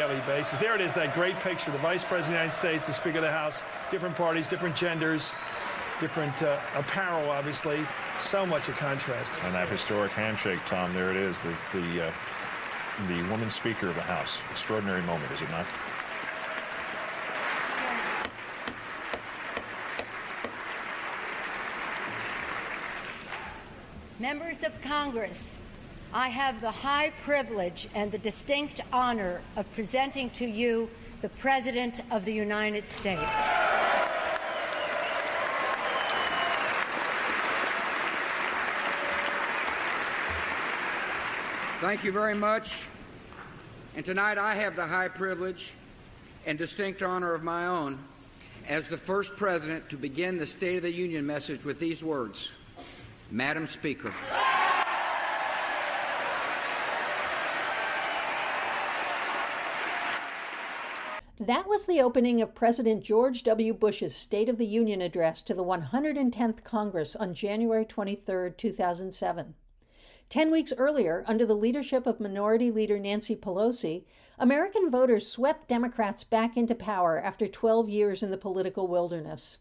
daily basis. There it is, that great picture. The Vice President of the United States, the Speaker of the House, different parties, different genders, different uh, apparel, obviously. So much a contrast. And that historic handshake, Tom, there it is, the, the, uh, the woman Speaker of the House. Extraordinary moment, is it not? Members of Congress, I have the high privilege and the distinct honor of presenting to you the President of the United States. Thank you very much. And tonight I have the high privilege and distinct honor of my own as the first president to begin the State of the Union message with these words Madam Speaker. That was the opening of President George W. Bush's State of the Union address to the 110th Congress on January 23, 2007. Ten weeks earlier, under the leadership of Minority Leader Nancy Pelosi, American voters swept Democrats back into power after 12 years in the political wilderness.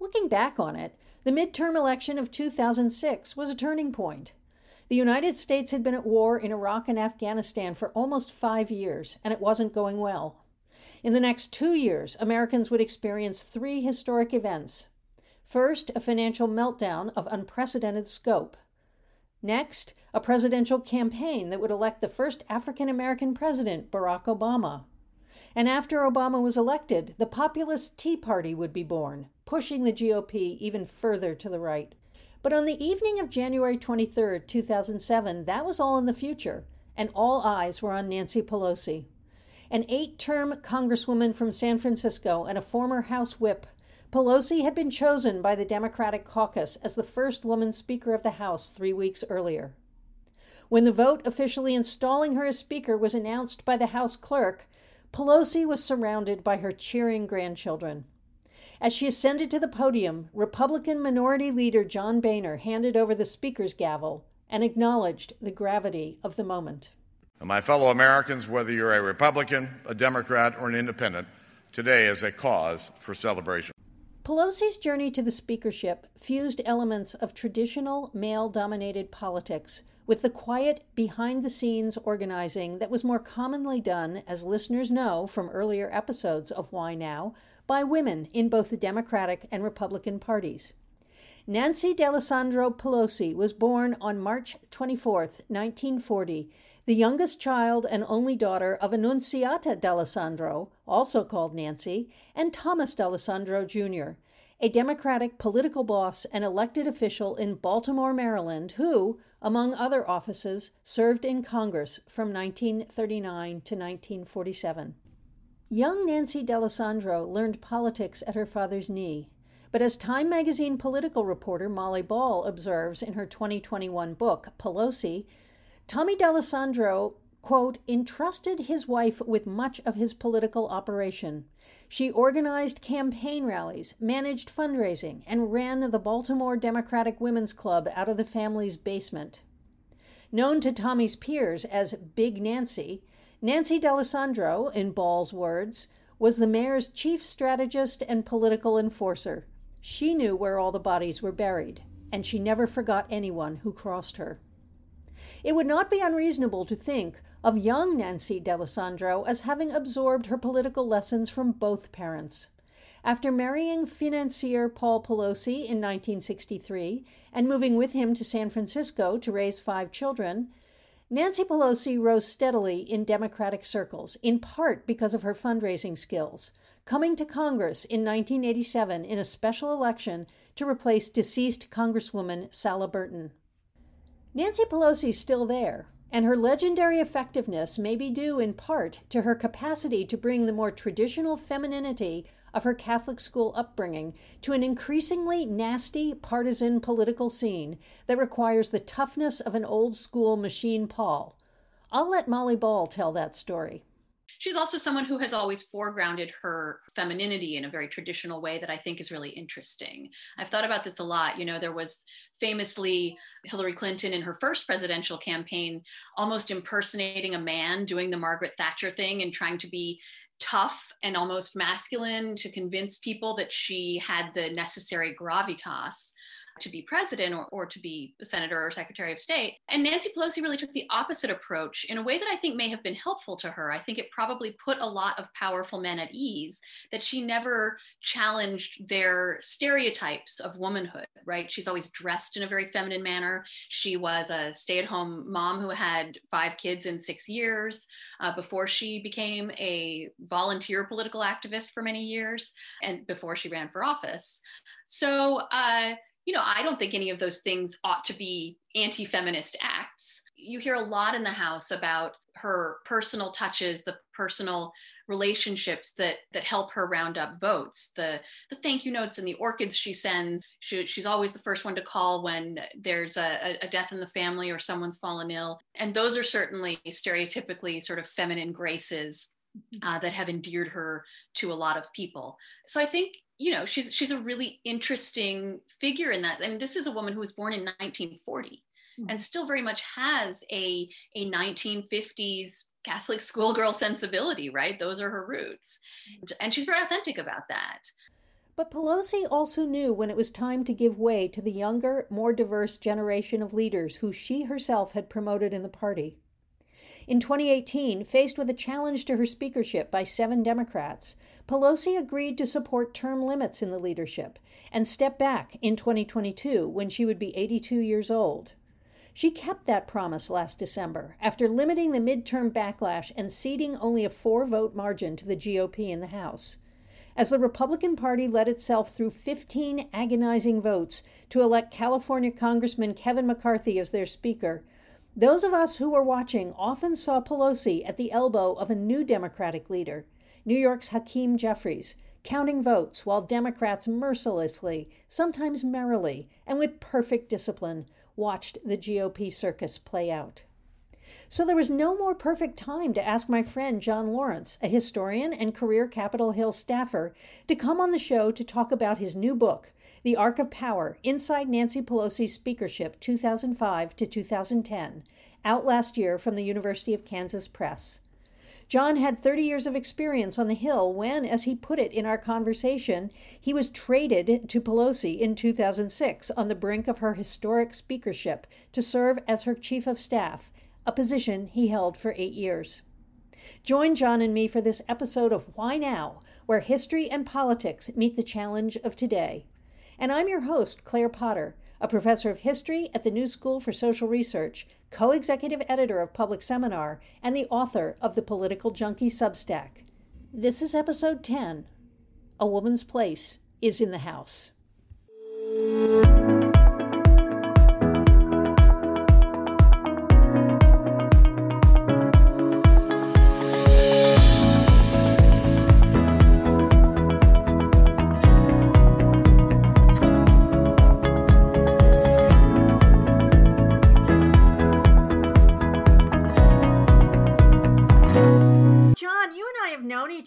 Looking back on it, the midterm election of 2006 was a turning point. The United States had been at war in Iraq and Afghanistan for almost five years, and it wasn't going well. In the next two years, Americans would experience three historic events. First, a financial meltdown of unprecedented scope. Next, a presidential campaign that would elect the first African American president, Barack Obama. And after Obama was elected, the populist Tea Party would be born, pushing the GOP even further to the right. But on the evening of January 23, 2007, that was all in the future, and all eyes were on Nancy Pelosi. An eight term Congresswoman from San Francisco and a former House whip, Pelosi had been chosen by the Democratic caucus as the first woman Speaker of the House three weeks earlier. When the vote officially installing her as Speaker was announced by the House clerk, Pelosi was surrounded by her cheering grandchildren. As she ascended to the podium, Republican Minority Leader John Boehner handed over the Speaker's gavel and acknowledged the gravity of the moment. And my fellow Americans, whether you're a Republican, a Democrat, or an independent, today is a cause for celebration. Pelosi's journey to the speakership fused elements of traditional male dominated politics with the quiet, behind the scenes organizing that was more commonly done, as listeners know from earlier episodes of Why Now, by women in both the Democratic and Republican parties. Nancy D'Alessandro Pelosi was born on March 24, 1940, the youngest child and only daughter of Annunziata D'Alessandro, also called Nancy, and Thomas D'Alessandro Jr., a Democratic political boss and elected official in Baltimore, Maryland, who, among other offices, served in Congress from 1939 to 1947. Young Nancy D'Alessandro learned politics at her father's knee. But as Time magazine political reporter Molly Ball observes in her 2021 book, Pelosi, Tommy D'Alessandro, quote, entrusted his wife with much of his political operation. She organized campaign rallies, managed fundraising, and ran the Baltimore Democratic Women's Club out of the family's basement. Known to Tommy's peers as Big Nancy, Nancy D'Alessandro, in Ball's words, was the mayor's chief strategist and political enforcer. She knew where all the bodies were buried, and she never forgot anyone who crossed her. It would not be unreasonable to think of young Nancy D'Alessandro as having absorbed her political lessons from both parents. After marrying financier Paul Pelosi in 1963 and moving with him to San Francisco to raise five children, Nancy Pelosi rose steadily in Democratic circles, in part because of her fundraising skills, coming to Congress in 1987 in a special election to replace deceased Congresswoman Sala Burton. Nancy Pelosi's still there, and her legendary effectiveness may be due in part to her capacity to bring the more traditional femininity of her Catholic school upbringing to an increasingly nasty partisan political scene that requires the toughness of an old school machine pol. I'll let Molly Ball tell that story. She's also someone who has always foregrounded her femininity in a very traditional way that I think is really interesting. I've thought about this a lot. You know, there was famously Hillary Clinton in her first presidential campaign almost impersonating a man doing the Margaret Thatcher thing and trying to be tough and almost masculine to convince people that she had the necessary gravitas to be president or, or to be senator or secretary of state. And Nancy Pelosi really took the opposite approach in a way that I think may have been helpful to her. I think it probably put a lot of powerful men at ease that she never challenged their stereotypes of womanhood, right? She's always dressed in a very feminine manner. She was a stay at home mom who had five kids in six years uh, before she became a volunteer political activist for many years and before she ran for office. So, uh, you know, I don't think any of those things ought to be anti feminist acts. You hear a lot in the House about her personal touches, the personal relationships that that help her round up votes the the thank you notes and the orchids she sends she, she's always the first one to call when there's a, a death in the family or someone's fallen ill and those are certainly stereotypically sort of feminine graces mm-hmm. uh, that have endeared her to a lot of people so i think you know she's she's a really interesting figure in that i mean this is a woman who was born in 1940 mm-hmm. and still very much has a a 1950s catholic schoolgirl sensibility right those are her roots and she's very authentic about that but Pelosi also knew when it was time to give way to the younger, more diverse generation of leaders who she herself had promoted in the party. In 2018, faced with a challenge to her speakership by seven Democrats, Pelosi agreed to support term limits in the leadership and step back in 2022 when she would be 82 years old. She kept that promise last December after limiting the midterm backlash and ceding only a four vote margin to the GOP in the House. As the Republican Party led itself through 15 agonizing votes to elect California Congressman Kevin McCarthy as their Speaker, those of us who were watching often saw Pelosi at the elbow of a new Democratic leader, New York's Hakeem Jeffries, counting votes while Democrats mercilessly, sometimes merrily, and with perfect discipline, watched the GOP circus play out. So there was no more perfect time to ask my friend John Lawrence, a historian and career Capitol Hill staffer, to come on the show to talk about his new book, the Arc of Power Inside Nancy Pelosi's Speakership 2005 to 2010, out last year from the University of Kansas Press. John had 30 years of experience on the Hill when, as he put it in our conversation, he was traded to Pelosi in 2006 on the brink of her historic speakership to serve as her chief of staff, a position he held for eight years. Join John and me for this episode of Why Now, where history and politics meet the challenge of today and I'm your host, Claire Potter, a professor of history at the New School for Social Research, co executive editor of Public Seminar, and the author of the Political Junkie Substack. This is episode 10 A Woman's Place is in the House.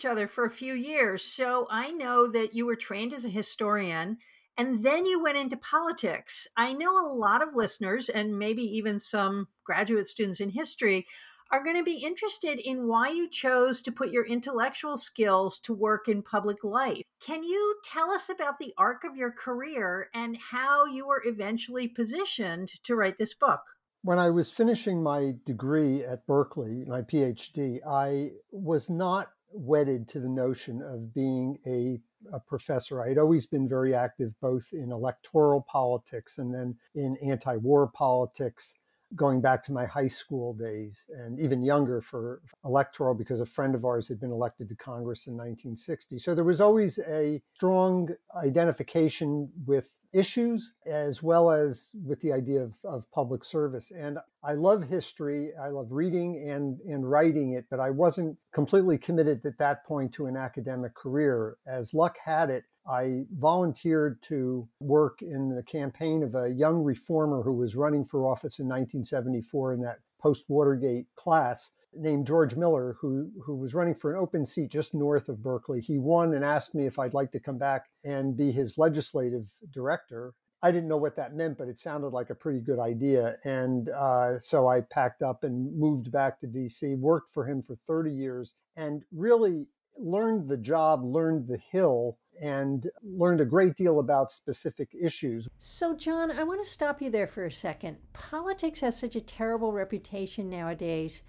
Other for a few years. So I know that you were trained as a historian and then you went into politics. I know a lot of listeners and maybe even some graduate students in history are going to be interested in why you chose to put your intellectual skills to work in public life. Can you tell us about the arc of your career and how you were eventually positioned to write this book? When I was finishing my degree at Berkeley, my PhD, I was not wedded to the notion of being a, a professor. I had always been very active both in electoral politics and then in anti war politics going back to my high school days and even younger for electoral because a friend of ours had been elected to Congress in 1960. So there was always a strong identification with issues as well as with the idea of, of public service. And I love history. I love reading and, and writing it, but I wasn't completely committed at that point to an academic career. As luck had it, I volunteered to work in the campaign of a young reformer who was running for office in 1974 in that post Watergate class named George Miller, who who was running for an open seat just north of Berkeley. He won and asked me if I'd like to come back and be his legislative director. I didn't know what that meant, but it sounded like a pretty good idea. And uh, so I packed up and moved back to DC, worked for him for 30 years, and really learned the job, learned the hill, and learned a great deal about specific issues. So, John, I want to stop you there for a second. Politics has such a terrible reputation nowadays.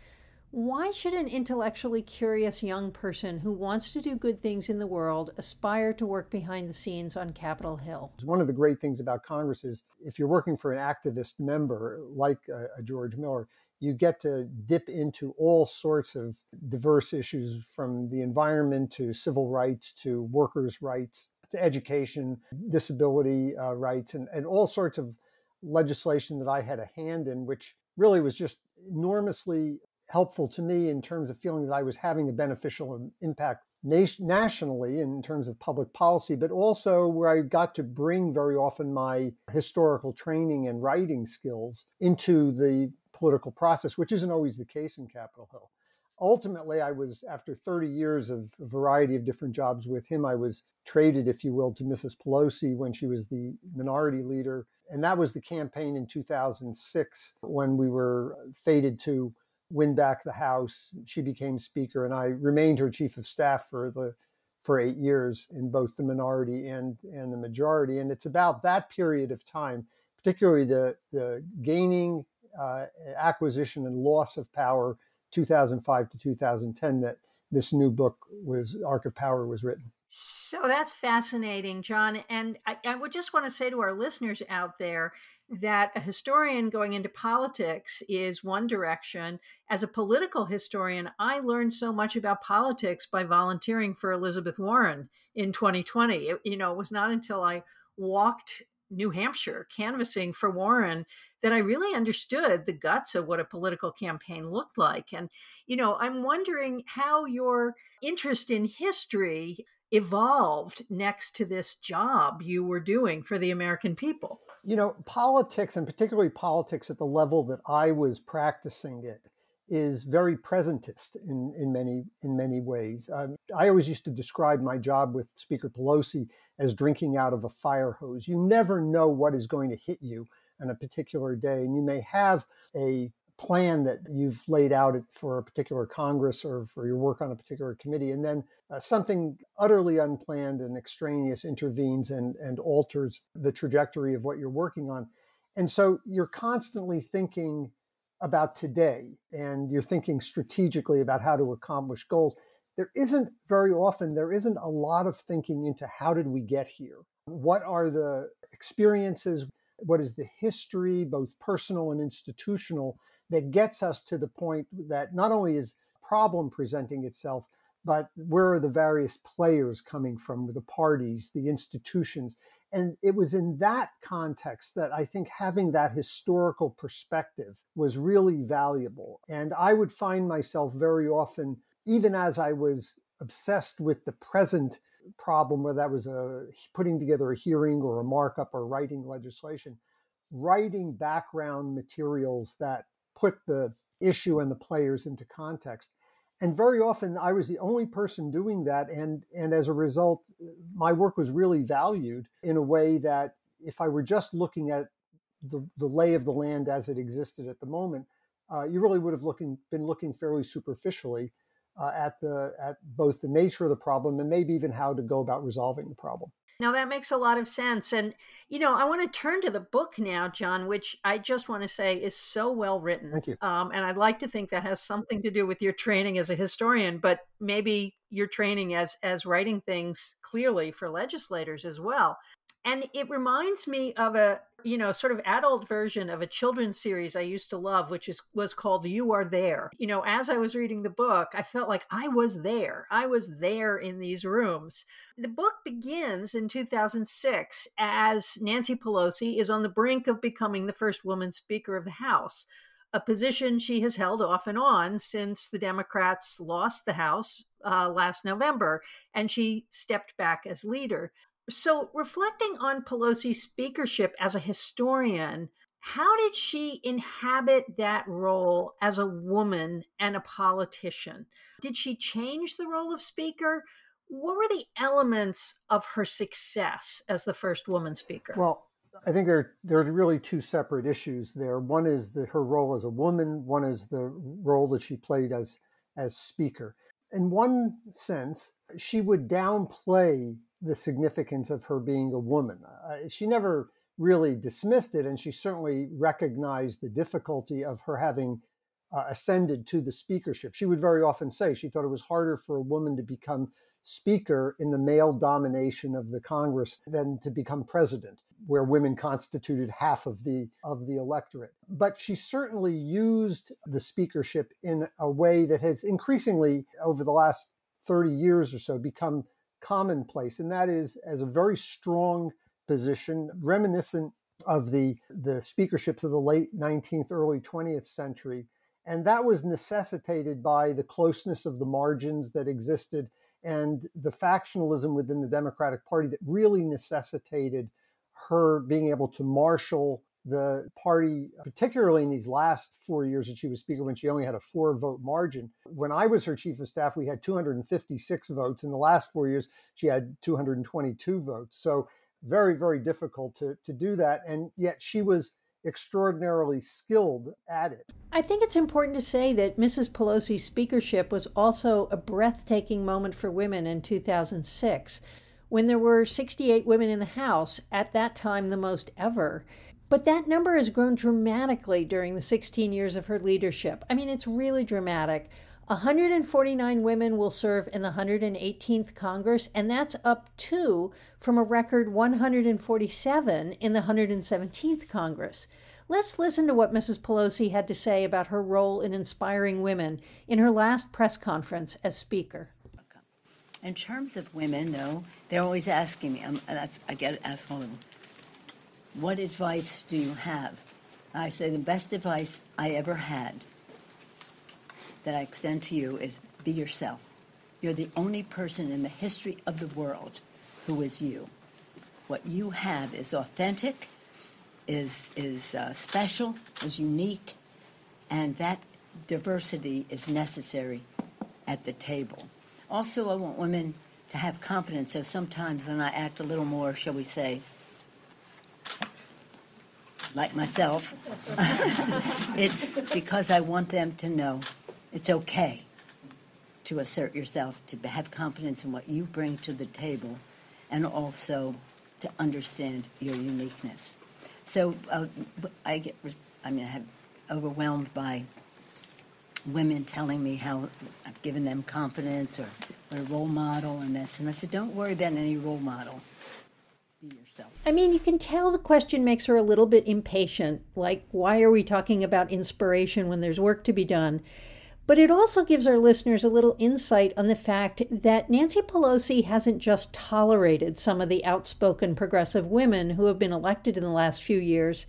Why should an intellectually curious young person who wants to do good things in the world aspire to work behind the scenes on Capitol Hill? One of the great things about Congress is if you're working for an activist member like a George Miller, you get to dip into all sorts of diverse issues from the environment to civil rights to workers' rights to education, disability uh, rights, and, and all sorts of legislation that I had a hand in, which really was just enormously helpful to me in terms of feeling that I was having a beneficial impact nationally in terms of public policy, but also where I got to bring very often my historical training and writing skills into the political process, which isn't always the case in Capitol Hill. Ultimately, I was, after 30 years of a variety of different jobs with him, I was traded, if you will, to Mrs. Pelosi when she was the minority leader. And that was the campaign in 2006 when we were fated to win back the House. She became Speaker, and I remained her Chief of Staff for the for eight years in both the minority and and the majority. And it's about that period of time, particularly the the gaining, uh, acquisition, and loss of power, 2005 to 2010, that this new book was Arc of Power was written. So that's fascinating, John. And I, I would just want to say to our listeners out there that a historian going into politics is one direction. As a political historian, I learned so much about politics by volunteering for Elizabeth Warren in 2020. It, you know, it was not until I walked New Hampshire canvassing for Warren that I really understood the guts of what a political campaign looked like. And, you know, I'm wondering how your interest in history evolved next to this job you were doing for the American people? You know, politics, and particularly politics at the level that I was practicing it, is very presentist in, in many in many ways. Um, I always used to describe my job with Speaker Pelosi as drinking out of a fire hose. You never know what is going to hit you on a particular day, and you may have a plan that you've laid out for a particular Congress or for your work on a particular committee, and then uh, something utterly unplanned and extraneous intervenes and, and alters the trajectory of what you're working on. And so you're constantly thinking about today and you're thinking strategically about how to accomplish goals. There isn't very often, there isn't a lot of thinking into how did we get here? What are the experiences? What is the history, both personal and institutional, that gets us to the point that not only is problem presenting itself, but where are the various players coming from, the parties, the institutions? And it was in that context that I think having that historical perspective was really valuable. And I would find myself very often, even as I was obsessed with the present problem, whether that was a putting together a hearing or a markup or writing legislation, writing background materials that put the issue and the players into context. And very often I was the only person doing that. And, and as a result, my work was really valued in a way that if I were just looking at the, the lay of the land as it existed at the moment, uh, you really would have looking, been looking fairly superficially uh, at, the, at both the nature of the problem and maybe even how to go about resolving the problem. Now that makes a lot of sense. And, you know, I want to turn to the book now, John, which I just want to say is so well written. Thank you. Um, and I'd like to think that has something to do with your training as a historian, but maybe your training as as writing things clearly for legislators as well. And it reminds me of a you know, sort of adult version of a children's series I used to love, which is was called You Are There. You know, as I was reading the book, I felt like I was there. I was there in these rooms. The book begins in 2006 as Nancy Pelosi is on the brink of becoming the first woman Speaker of the House a position she has held off and on since the Democrats lost the House uh, last November and she stepped back as leader. So, reflecting on Pelosi's speakership as a historian, How did she inhabit that role as a woman and a politician? Did she change the role of speaker? What were the elements of her success as the first woman speaker? Well, I think there there are really two separate issues there. One is the, her role as a woman. One is the role that she played as as speaker. In one sense, she would downplay the significance of her being a woman. Uh, she never really dismissed it, and she certainly recognized the difficulty of her having uh, ascended to the speakership. She would very often say she thought it was harder for a woman to become speaker in the male domination of the Congress than to become president where women constituted half of the of the electorate. But she certainly used the speakership in a way that has increasingly over the last 30 years or so become commonplace and that is as a very strong position reminiscent of the the speakerships of the late 19th early 20th century. And that was necessitated by the closeness of the margins that existed and the factionalism within the Democratic Party that really necessitated her being able to marshal the party, particularly in these last four years that she was speaker, when she only had a four vote margin. When I was her chief of staff, we had 256 votes. In the last four years, she had 222 votes. So very, very difficult to, to do that. And yet she was extraordinarily skilled at it. I think it's important to say that Mrs. Pelosi's speakership was also a breathtaking moment for women in 2006 when there were 68 women in the House, at that time the most ever. But that number has grown dramatically during the 16 years of her leadership. I mean, it's really dramatic. 149 women will serve in the 118th Congress, and that's up two from a record 147 in the 117th Congress. Let's listen to what Mrs. Pelosi had to say about her role in inspiring women in her last press conference as Speaker. In terms of women, though, they're always asking me, um, I get asked all of them, what advice do you have? I say the best advice I ever had that I extend to you is be yourself. You're the only person in the history of the world who is you. What you have is authentic, is, is uh, special, is unique, and that diversity is necessary at the table. Also, I want women to have confidence. So sometimes when I act a little more, shall we say, like myself, it's because I want them to know it's okay to assert yourself, to have confidence in what you bring to the table, and also to understand your uniqueness. So uh, I get, I mean, I have overwhelmed by women telling me how I've given them confidence or, or a role model and this. And I said, don't worry about any role model. Be yourself. I mean, you can tell the question makes her a little bit impatient. Like, why are we talking about inspiration when there's work to be done? But it also gives our listeners a little insight on the fact that Nancy Pelosi hasn't just tolerated some of the outspoken progressive women who have been elected in the last few years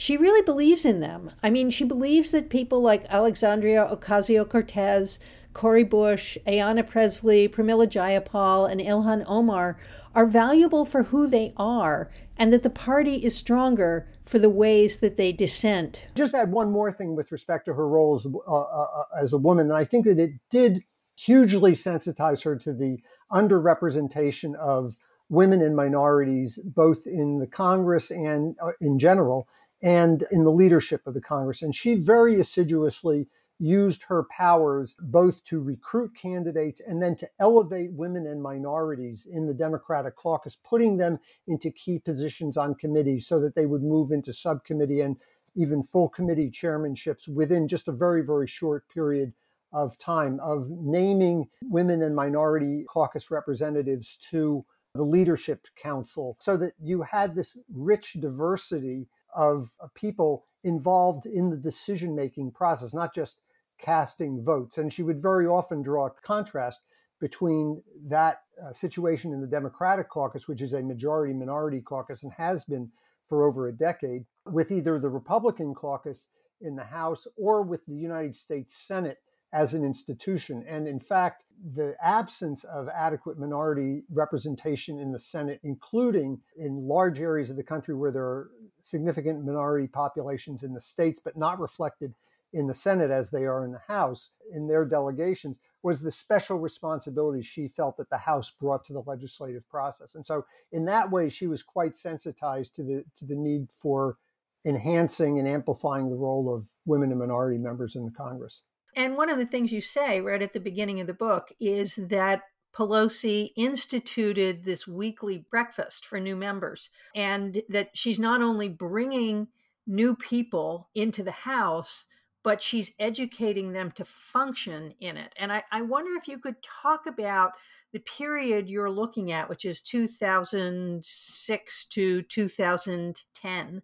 she really believes in them. I mean, she believes that people like Alexandria Ocasio Cortez, Cori Bush, Ayanna Pressley, Pramila Jayapal, and Ilhan Omar are valuable for who they are, and that the party is stronger for the ways that they dissent. Just add one more thing with respect to her role as, uh, uh, uh as a woman, and I think that it did hugely sensitize her to the underrepresentation of women and minorities, both in the Congress and uh, in general and in the leadership of the Congress. And she very assiduously used her powers both to recruit candidates and then to elevate women and minorities in the Democratic caucus, putting them into key positions on committees so that they would move into subcommittee and even full committee chairmanships within just a very, very short period of time of naming women and minority caucus representatives to the leadership council so that you had this rich diversity of people involved in the decision making process, not just casting votes. And she would very often draw a contrast between that uh, situation in the Democratic caucus, which is a majority minority caucus and has been for over a decade, with either the Republican caucus in the House or with the United States Senate as an institution. And in fact, the absence of adequate minority representation in the Senate, including in large areas of the country where there are significant minority populations in the states, but not reflected in the Senate as they are in the House, in their delegations, was the special responsibility she felt that the House brought to the legislative process. And so, in that way, she was quite sensitized to the to the need for enhancing and amplifying the role of women and minority members in the Congress. And one of the things you say right at the beginning of the book is that Pelosi instituted this weekly breakfast for new members, and that she's not only bringing new people into the House, but she's educating them to function in it. And I, I wonder if you could talk about the period you're looking at, which is 2006 to 2010.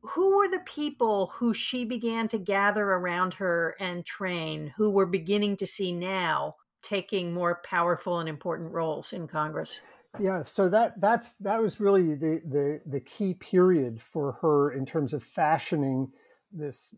Who were the people who she began to gather around her and train, who we're beginning to see now taking more powerful and important roles in Congress? Yeah, so that that's that was really the the the key period for her in terms of fashioning this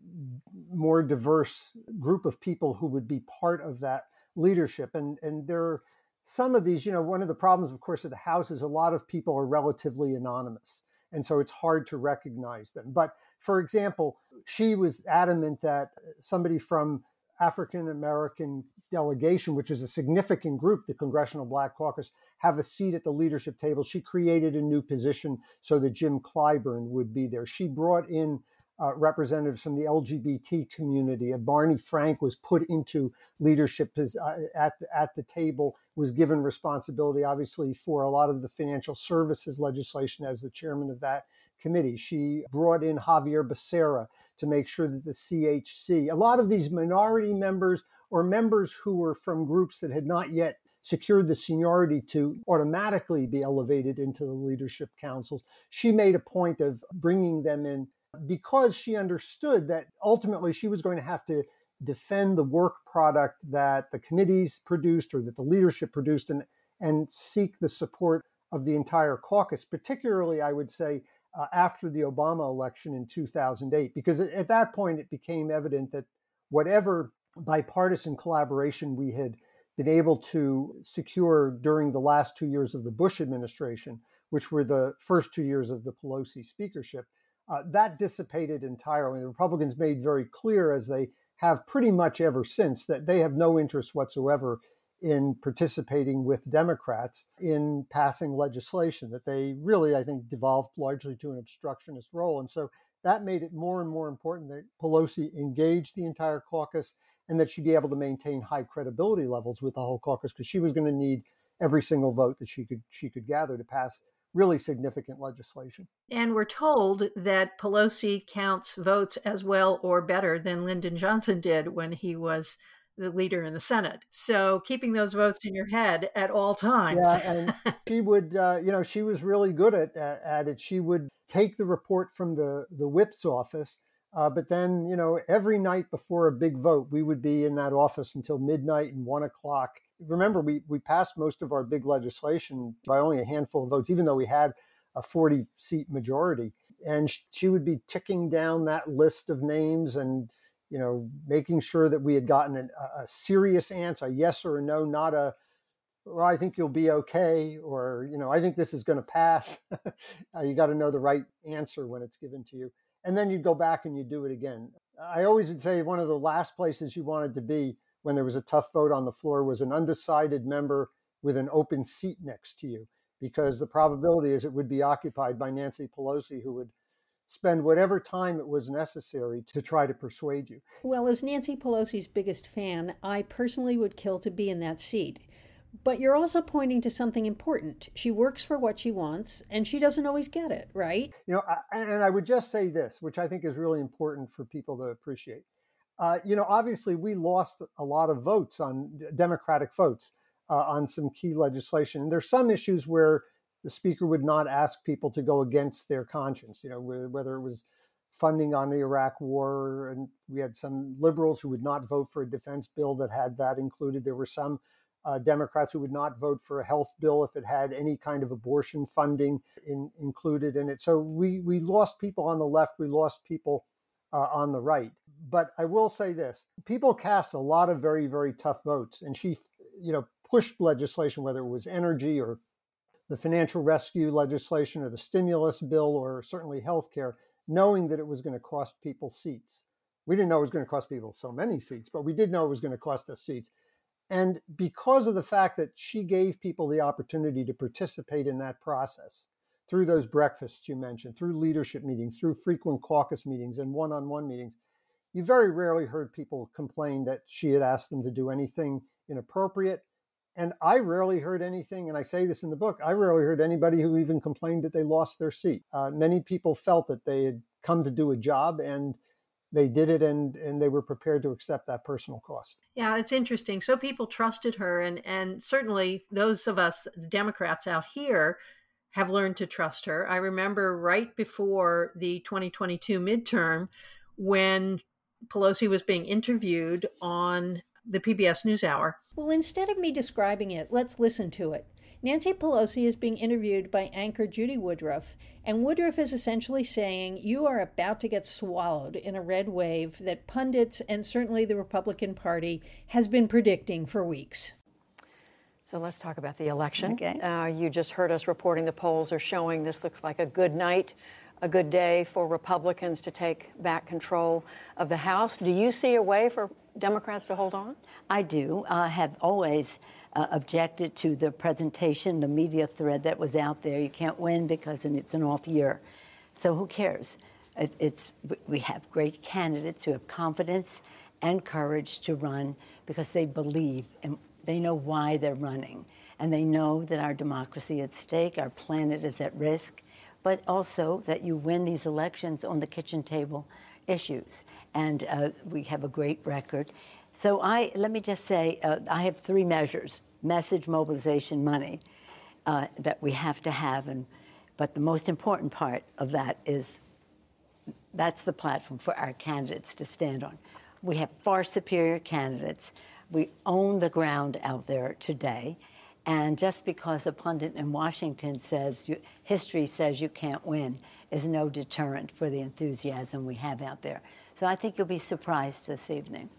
more diverse group of people who would be part of that leadership. And and there are some of these, you know, one of the problems, of course, of the House is a lot of people are relatively anonymous. And so it's hard to recognize them. But for example, she was adamant that somebody from African American delegation, which is a significant group, the Congressional Black Caucus, have a seat at the leadership table. She created a new position so that Jim Clyburn would be there. She brought in uh, representatives from the LGBT community. And Barney Frank was put into leadership uh, at, at the table, was given responsibility, obviously, for a lot of the financial services legislation as the chairman of that committee. She brought in Xavier Becerra to make sure that the CHC, a lot of these minority members or members who were from groups that had not yet secured the seniority to automatically be elevated into the leadership councils. She made a point of bringing them in because she understood that ultimately she was going to have to defend the work product that the committees produced or that the leadership produced and, and seek the support of the entire caucus, particularly, I would say, uh, after the Obama election in 2008, because at that point it became evident that whatever bipartisan collaboration we had been able to secure during the last two years of the Bush administration, which were the first two years of the Pelosi speakership, uh, that dissipated entirely. The Republicans made very clear, as they have pretty much ever since, that they have no interest whatsoever in participating with Democrats in passing legislation, that they really, I think, devolved largely to an obstructionist role. And so that made it more and more important that Pelosi engage the entire caucus and that she'd be able to maintain high credibility levels with the whole caucus because she was going to need every single vote that she could she could gather to pass really significant legislation. And we're told that Pelosi counts votes as well or better than Lyndon Johnson did when he was the leader in the Senate. So keeping those votes in your head at all times. Yeah, and she would, uh, you know, she was really good at, at it. She would take the report from the the whip's office. Uh, but then, you know, every night before a big vote, we would be in that office until midnight and one o'clock remember, we, we passed most of our big legislation by only a handful of votes, even though we had a 40 seat majority. And she would be ticking down that list of names and, you know, making sure that we had gotten an, a serious answer, a yes or a no, not a, well, I think you'll be okay, or, you know, I think this is going to pass. you got to know the right answer when it's given to you. And then you'd go back and you do it again. I always would say one of the last places you wanted to be when there was a tough vote on the floor was an undecided member with an open seat next to you, because the probability is it would be occupied by Nancy Pelosi, who would spend whatever time it was necessary to try to persuade you. Well, as Nancy Pelosi's biggest fan, I personally would kill to be in that seat. But you're also pointing to something important. She works for what she wants, and she doesn't always get it, right? You know, and I would just say this, which I think is really important for people to appreciate. Uh, you know, obviously, we lost a lot of votes on Democratic votes uh, on some key legislation. And there's some issues where the speaker would not ask people to go against their conscience. You know, whether it was funding on the Iraq War, and we had some liberals who would not vote for a defense bill that had that included. There were some uh, Democrats who would not vote for a health bill if it had any kind of abortion funding in, included in it. So we we lost people on the left. We lost people uh, on the right. but I will say this: people cast a lot of very, very tough votes, and she, you know, pushed legislation, whether it was energy or the financial rescue legislation or the stimulus bill or certainly health care, knowing that it was going to cost people seats. We didn't know it was going to cost people so many seats, but we did know it was going to cost us seats. And because of the fact that she gave people the opportunity to participate in that process through those breakfasts you mentioned, through leadership meetings, through frequent caucus meetings and one on one meetings, you very rarely heard people complain that she had asked them to do anything inappropriate. And I rarely heard anything, and I say this in the book, I rarely heard anybody who even complained that they lost their seat. Uh, many people felt that they had come to do a job and they did it and and they were prepared to accept that personal cost. Yeah, it's interesting. So people trusted her and and certainly those of us Democrats out here have learned to trust her. I remember right before the 2022 midterm when Pelosi was being interviewed on the PBS NewsHour. Well, instead of me describing it, let's listen to it. Nancy Pelosi is being interviewed by anchor Judy Woodruff, and Woodruff is essentially saying, You are about to get swallowed in a red wave that pundits and certainly the Republican Party has been predicting for weeks. So let's talk about the election. Okay. Uh, you just heard us reporting the polls are showing this looks like a good night, a good day for Republicans to take back control of the House. Do you see a way for Democrats to hold on? I do. I have always uh, objected to the presentation, the media thread that was out there. You can't win because it's an off year. So who cares? It, it's we have great candidates who have confidence and courage to run because they believe and they know why they're running, and they know that our democracy at stake, our planet is at risk, but also that you win these elections on the kitchen table issues, and uh, we have a great record. So I let me just say uh, I have three measures: message, mobilization, money uh, that we have to have, and but the most important part of that is that's the platform for our candidates to stand on. We have far superior candidates. We own the ground out there today. And just because a pundit in Washington says you, history says you can't win is no deterrent for the enthusiasm we have out there. So I think you'll be surprised this evening.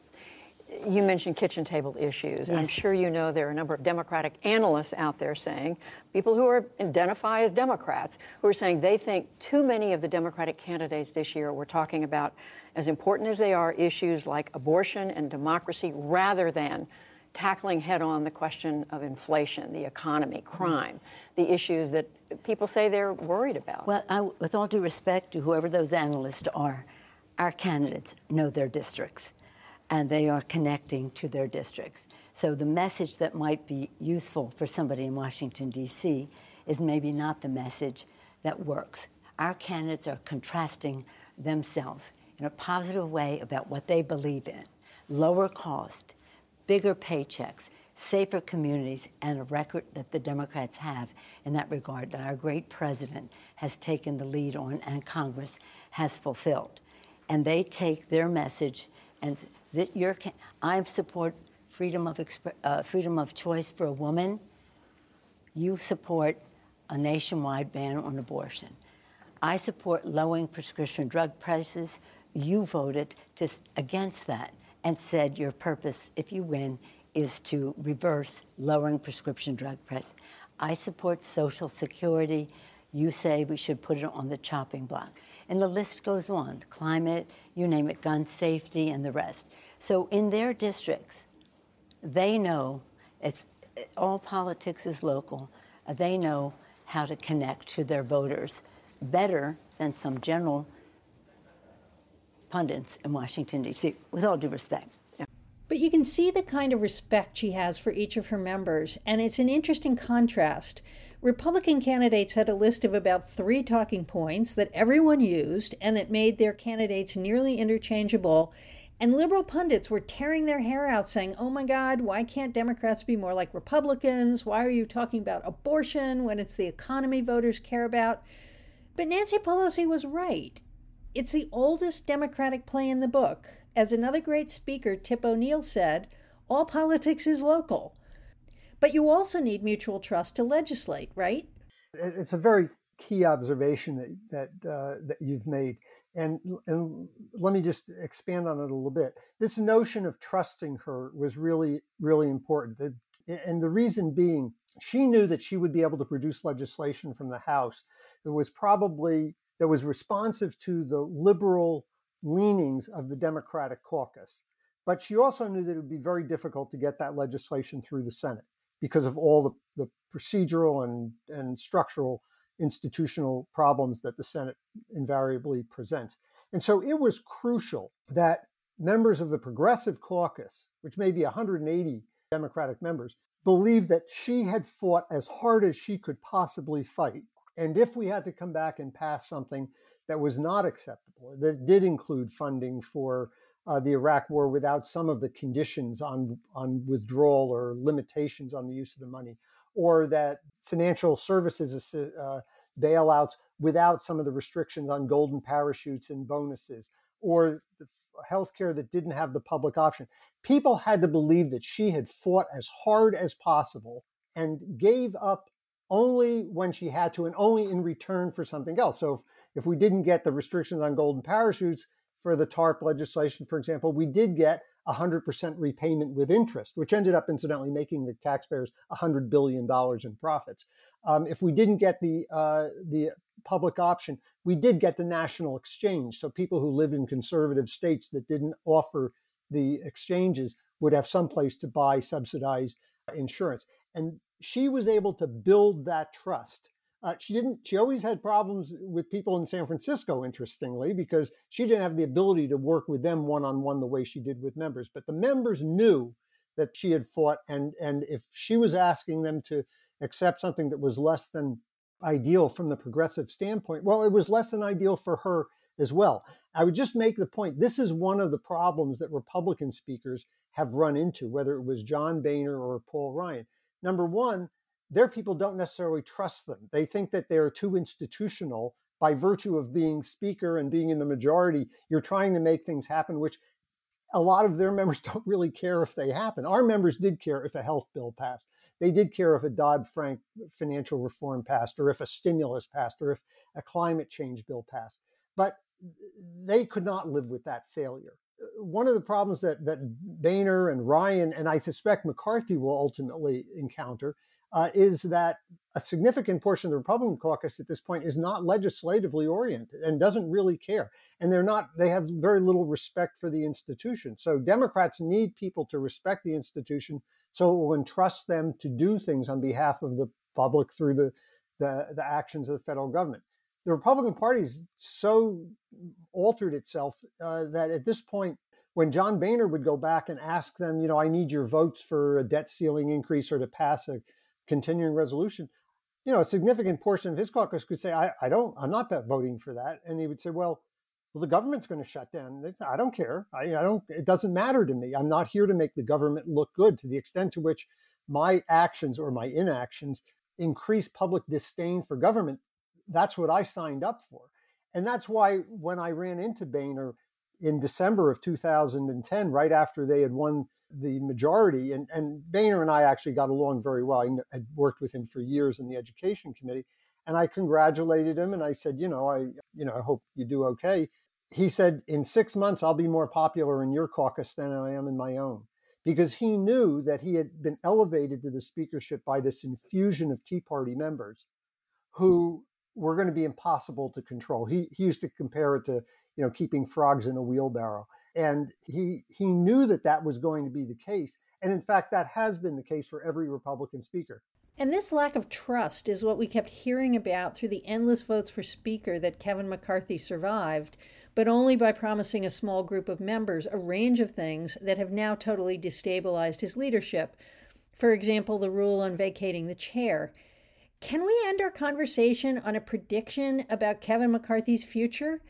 You mentioned kitchen table issues. Yes. I'm sure you know there are a number of Democratic analysts out there saying, people who are identify as Democrats, who are saying they think too many of the Democratic candidates this year were talking about, as important as they are, issues like abortion and democracy rather than tackling head on the question of inflation, the economy, mm-hmm. crime, the issues that people say they're worried about. Well, I, with all due respect to whoever those analysts are, our candidates know their districts and they are connecting to their districts. So the message that might be useful for somebody in Washington, D.C., is maybe not the message that works. Our candidates are contrasting themselves in a positive way about what they believe in lower cost, bigger paychecks, safer communities, and a record that the Democrats have in that regard that our great president has taken the lead on and Congress has fulfilled. And they take their message and that your I support freedom of exp- uh, freedom of choice for a woman. You support a nationwide ban on abortion. I support lowering prescription drug prices. You voted to, against that and said your purpose, if you win, is to reverse lowering prescription drug prices. I support Social Security. You say we should put it on the chopping block. And the list goes on climate, you name it, gun safety, and the rest. So in their districts, they know it's all politics is local. They know how to connect to their voters better than some general pundits in Washington, D.C., with all due respect. But you can see the kind of respect she has for each of her members, and it's an interesting contrast. Republican candidates had a list of about three talking points that everyone used and that made their candidates nearly interchangeable. And liberal pundits were tearing their hair out saying, oh my God, why can't Democrats be more like Republicans? Why are you talking about abortion when it's the economy voters care about? But Nancy Pelosi was right. It's the oldest Democratic play in the book. As another great speaker, Tip O'Neill, said, all politics is local. But you also need mutual trust to legislate, right? It's a very key observation that that uh, that you've made. And, and let me just expand on it a little bit. This notion of trusting her was really, really important. And the reason being, she knew that she would be able to produce legislation from the House that was probably that was responsive to the liberal leanings of the Democratic caucus. But she also knew that it would be very difficult to get that legislation through the Senate because of all the, the procedural and, and structural institutional problems that the Senate invariably presents. And so it was crucial that members of the Progressive Caucus, which may be 180 Democratic members, believed that she had fought as hard as she could possibly fight. And if we had to come back and pass something that was not acceptable, that did include funding for uh, the Iraq War without some of the conditions on on withdrawal or limitations on the use of the money, or that financial services uh, bailouts without some of the restrictions on golden parachutes and bonuses, or the healthcare that didn't have the public option. People had to believe that she had fought as hard as possible and gave up only when she had to and only in return for something else. So if, if we didn't get the restrictions on golden parachutes, for the TARP legislation, for example, we did get 100% repayment with interest, which ended up incidentally making the taxpayers $100 billion in profits. Um, if we didn't get the, uh, the public option, we did get the national exchange. So people who lived in conservative states that didn't offer the exchanges would have some place to buy subsidized insurance. And she was able to build that trust uh, she didn't. She always had problems with people in San Francisco, interestingly, because she didn't have the ability to work with them one on one the way she did with members. But the members knew that she had fought, and and if she was asking them to accept something that was less than ideal from the progressive standpoint, well, it was less than ideal for her as well. I would just make the point: this is one of the problems that Republican speakers have run into, whether it was John Boehner or Paul Ryan. Number one, their people don't necessarily trust them. They think that they're too institutional by virtue of being speaker and being in the majority. You're trying to make things happen, which a lot of their members don't really care if they happen. Our members did care if a health bill passed. They did care if a Dodd Frank financial reform passed, or if a stimulus passed, or if a climate change bill passed. But they could not live with that failure. One of the problems that, that Boehner and Ryan, and I suspect McCarthy will ultimately encounter, uh, is that a significant portion of the Republican caucus at this point is not legislatively oriented and doesn't really care. And they're not, they have very little respect for the institution. So Democrats need people to respect the institution so it will entrust them to do things on behalf of the public through the, the, the actions of the federal government. The Republican Party's so altered itself uh, that at this point, when John Boehner would go back and ask them, you know, I need your votes for a debt ceiling increase or to pass a continuing resolution, you know, a significant portion of his caucus could say, I, I don't, I'm not voting for that. And he would say, well, well, the government's going to shut down. I don't care. I, I don't, it doesn't matter to me. I'm not here to make the government look good to the extent to which my actions or my inactions increase public disdain for government. That's what I signed up for. And that's why when I ran into Boehner in December of 2010, right after they had won the majority, and, and Boehner and I actually got along very well. I had worked with him for years in the education committee, and I congratulated him and I said, you know, I, you know, I hope you do okay. He said, in six months, I'll be more popular in your caucus than I am in my own, because he knew that he had been elevated to the speakership by this infusion of Tea Party members, who were going to be impossible to control. He he used to compare it to you know keeping frogs in a wheelbarrow and he he knew that that was going to be the case and in fact that has been the case for every republican speaker and this lack of trust is what we kept hearing about through the endless votes for speaker that Kevin McCarthy survived, but only by promising a small group of members a range of things that have now totally destabilized his leadership. For example, the rule on vacating the chair. Can we end our conversation on a prediction about Kevin McCarthy's future?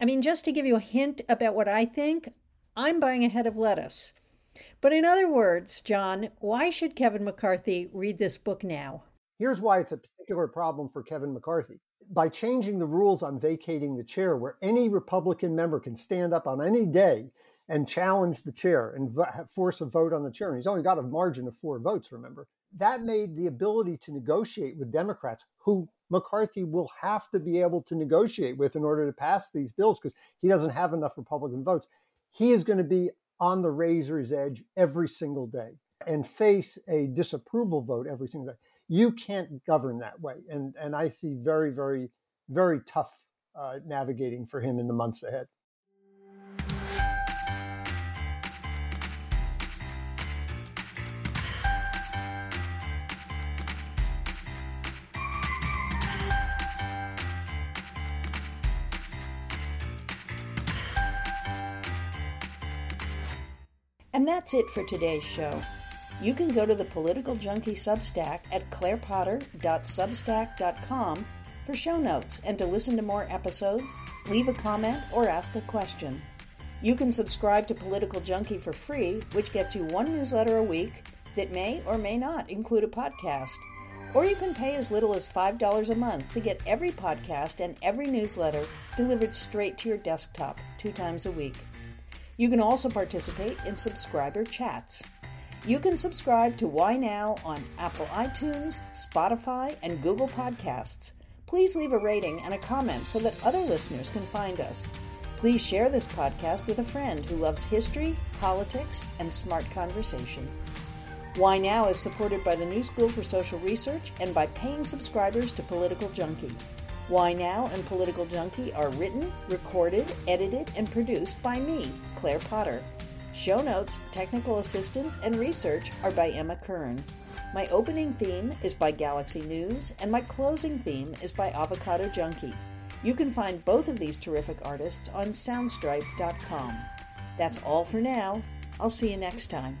I mean, just to give you a hint about what I think, I'm buying a head of lettuce. But in other words, John, why should Kevin McCarthy read this book now? Here's why it's a particular problem for Kevin McCarthy. By changing the rules on vacating the chair, where any Republican member can stand up on any day and challenge the chair and force a vote on the chair, and he's only got a margin of four votes, remember, that made the ability to negotiate with Democrats who McCarthy will have to be able to negotiate with in order to pass these bills because he doesn't have enough Republican votes. He is going to be on the razor's edge every single day and face a disapproval vote every single day. You can't govern that way. And, and I see very, very, very tough uh, navigating for him in the months ahead. And that's it for today's show. You can go to the Political Junkie Substack at clairepotter.substack.com for show notes and to listen to more episodes, leave a comment, or ask a question. You can subscribe to Political Junkie for free, which gets you one newsletter a week that may or may not include a podcast. Or you can pay as little as $5 a month to get every podcast and every newsletter delivered straight to your desktop two times a week. You can also participate in subscriber chats. You can subscribe to Why Now on Apple iTunes, Spotify, and Google Podcasts. Please leave a rating and a comment so that other listeners can find us. Please share this podcast with a friend who loves history, politics, and smart conversation. Why Now is supported by the New School for Social Research and by paying subscribers to Political Junkie. Why Now and Political Junkie are written, recorded, edited, and produced by me, Claire Potter. Show notes, technical assistance, and research are by Emma Kern. My opening theme is by Galaxy News, and my closing theme is by Avocado Junkie. You can find both of these terrific artists on soundstripe.com. That's all for now. I'll see you next time.